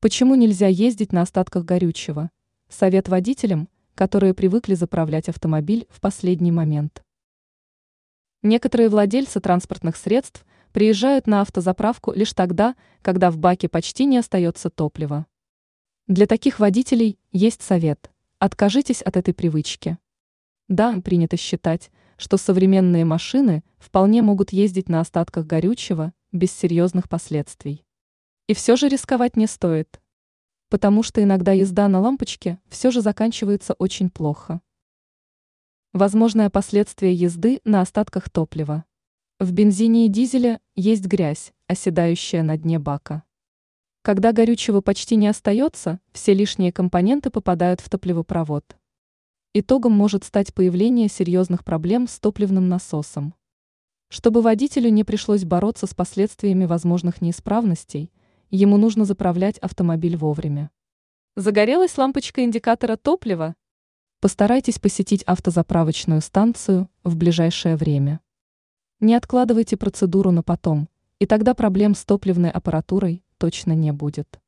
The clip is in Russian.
Почему нельзя ездить на остатках горючего? Совет водителям, которые привыкли заправлять автомобиль в последний момент. Некоторые владельцы транспортных средств приезжают на автозаправку лишь тогда, когда в баке почти не остается топлива. Для таких водителей есть совет – откажитесь от этой привычки. Да, принято считать, что современные машины вполне могут ездить на остатках горючего без серьезных последствий. И все же рисковать не стоит. Потому что иногда езда на лампочке все же заканчивается очень плохо. Возможное последствие езды на остатках топлива. В бензине и дизеле есть грязь, оседающая на дне бака. Когда горючего почти не остается, все лишние компоненты попадают в топливопровод. Итогом может стать появление серьезных проблем с топливным насосом. Чтобы водителю не пришлось бороться с последствиями возможных неисправностей, ему нужно заправлять автомобиль вовремя. Загорелась лампочка индикатора топлива? Постарайтесь посетить автозаправочную станцию в ближайшее время. Не откладывайте процедуру на потом, и тогда проблем с топливной аппаратурой точно не будет.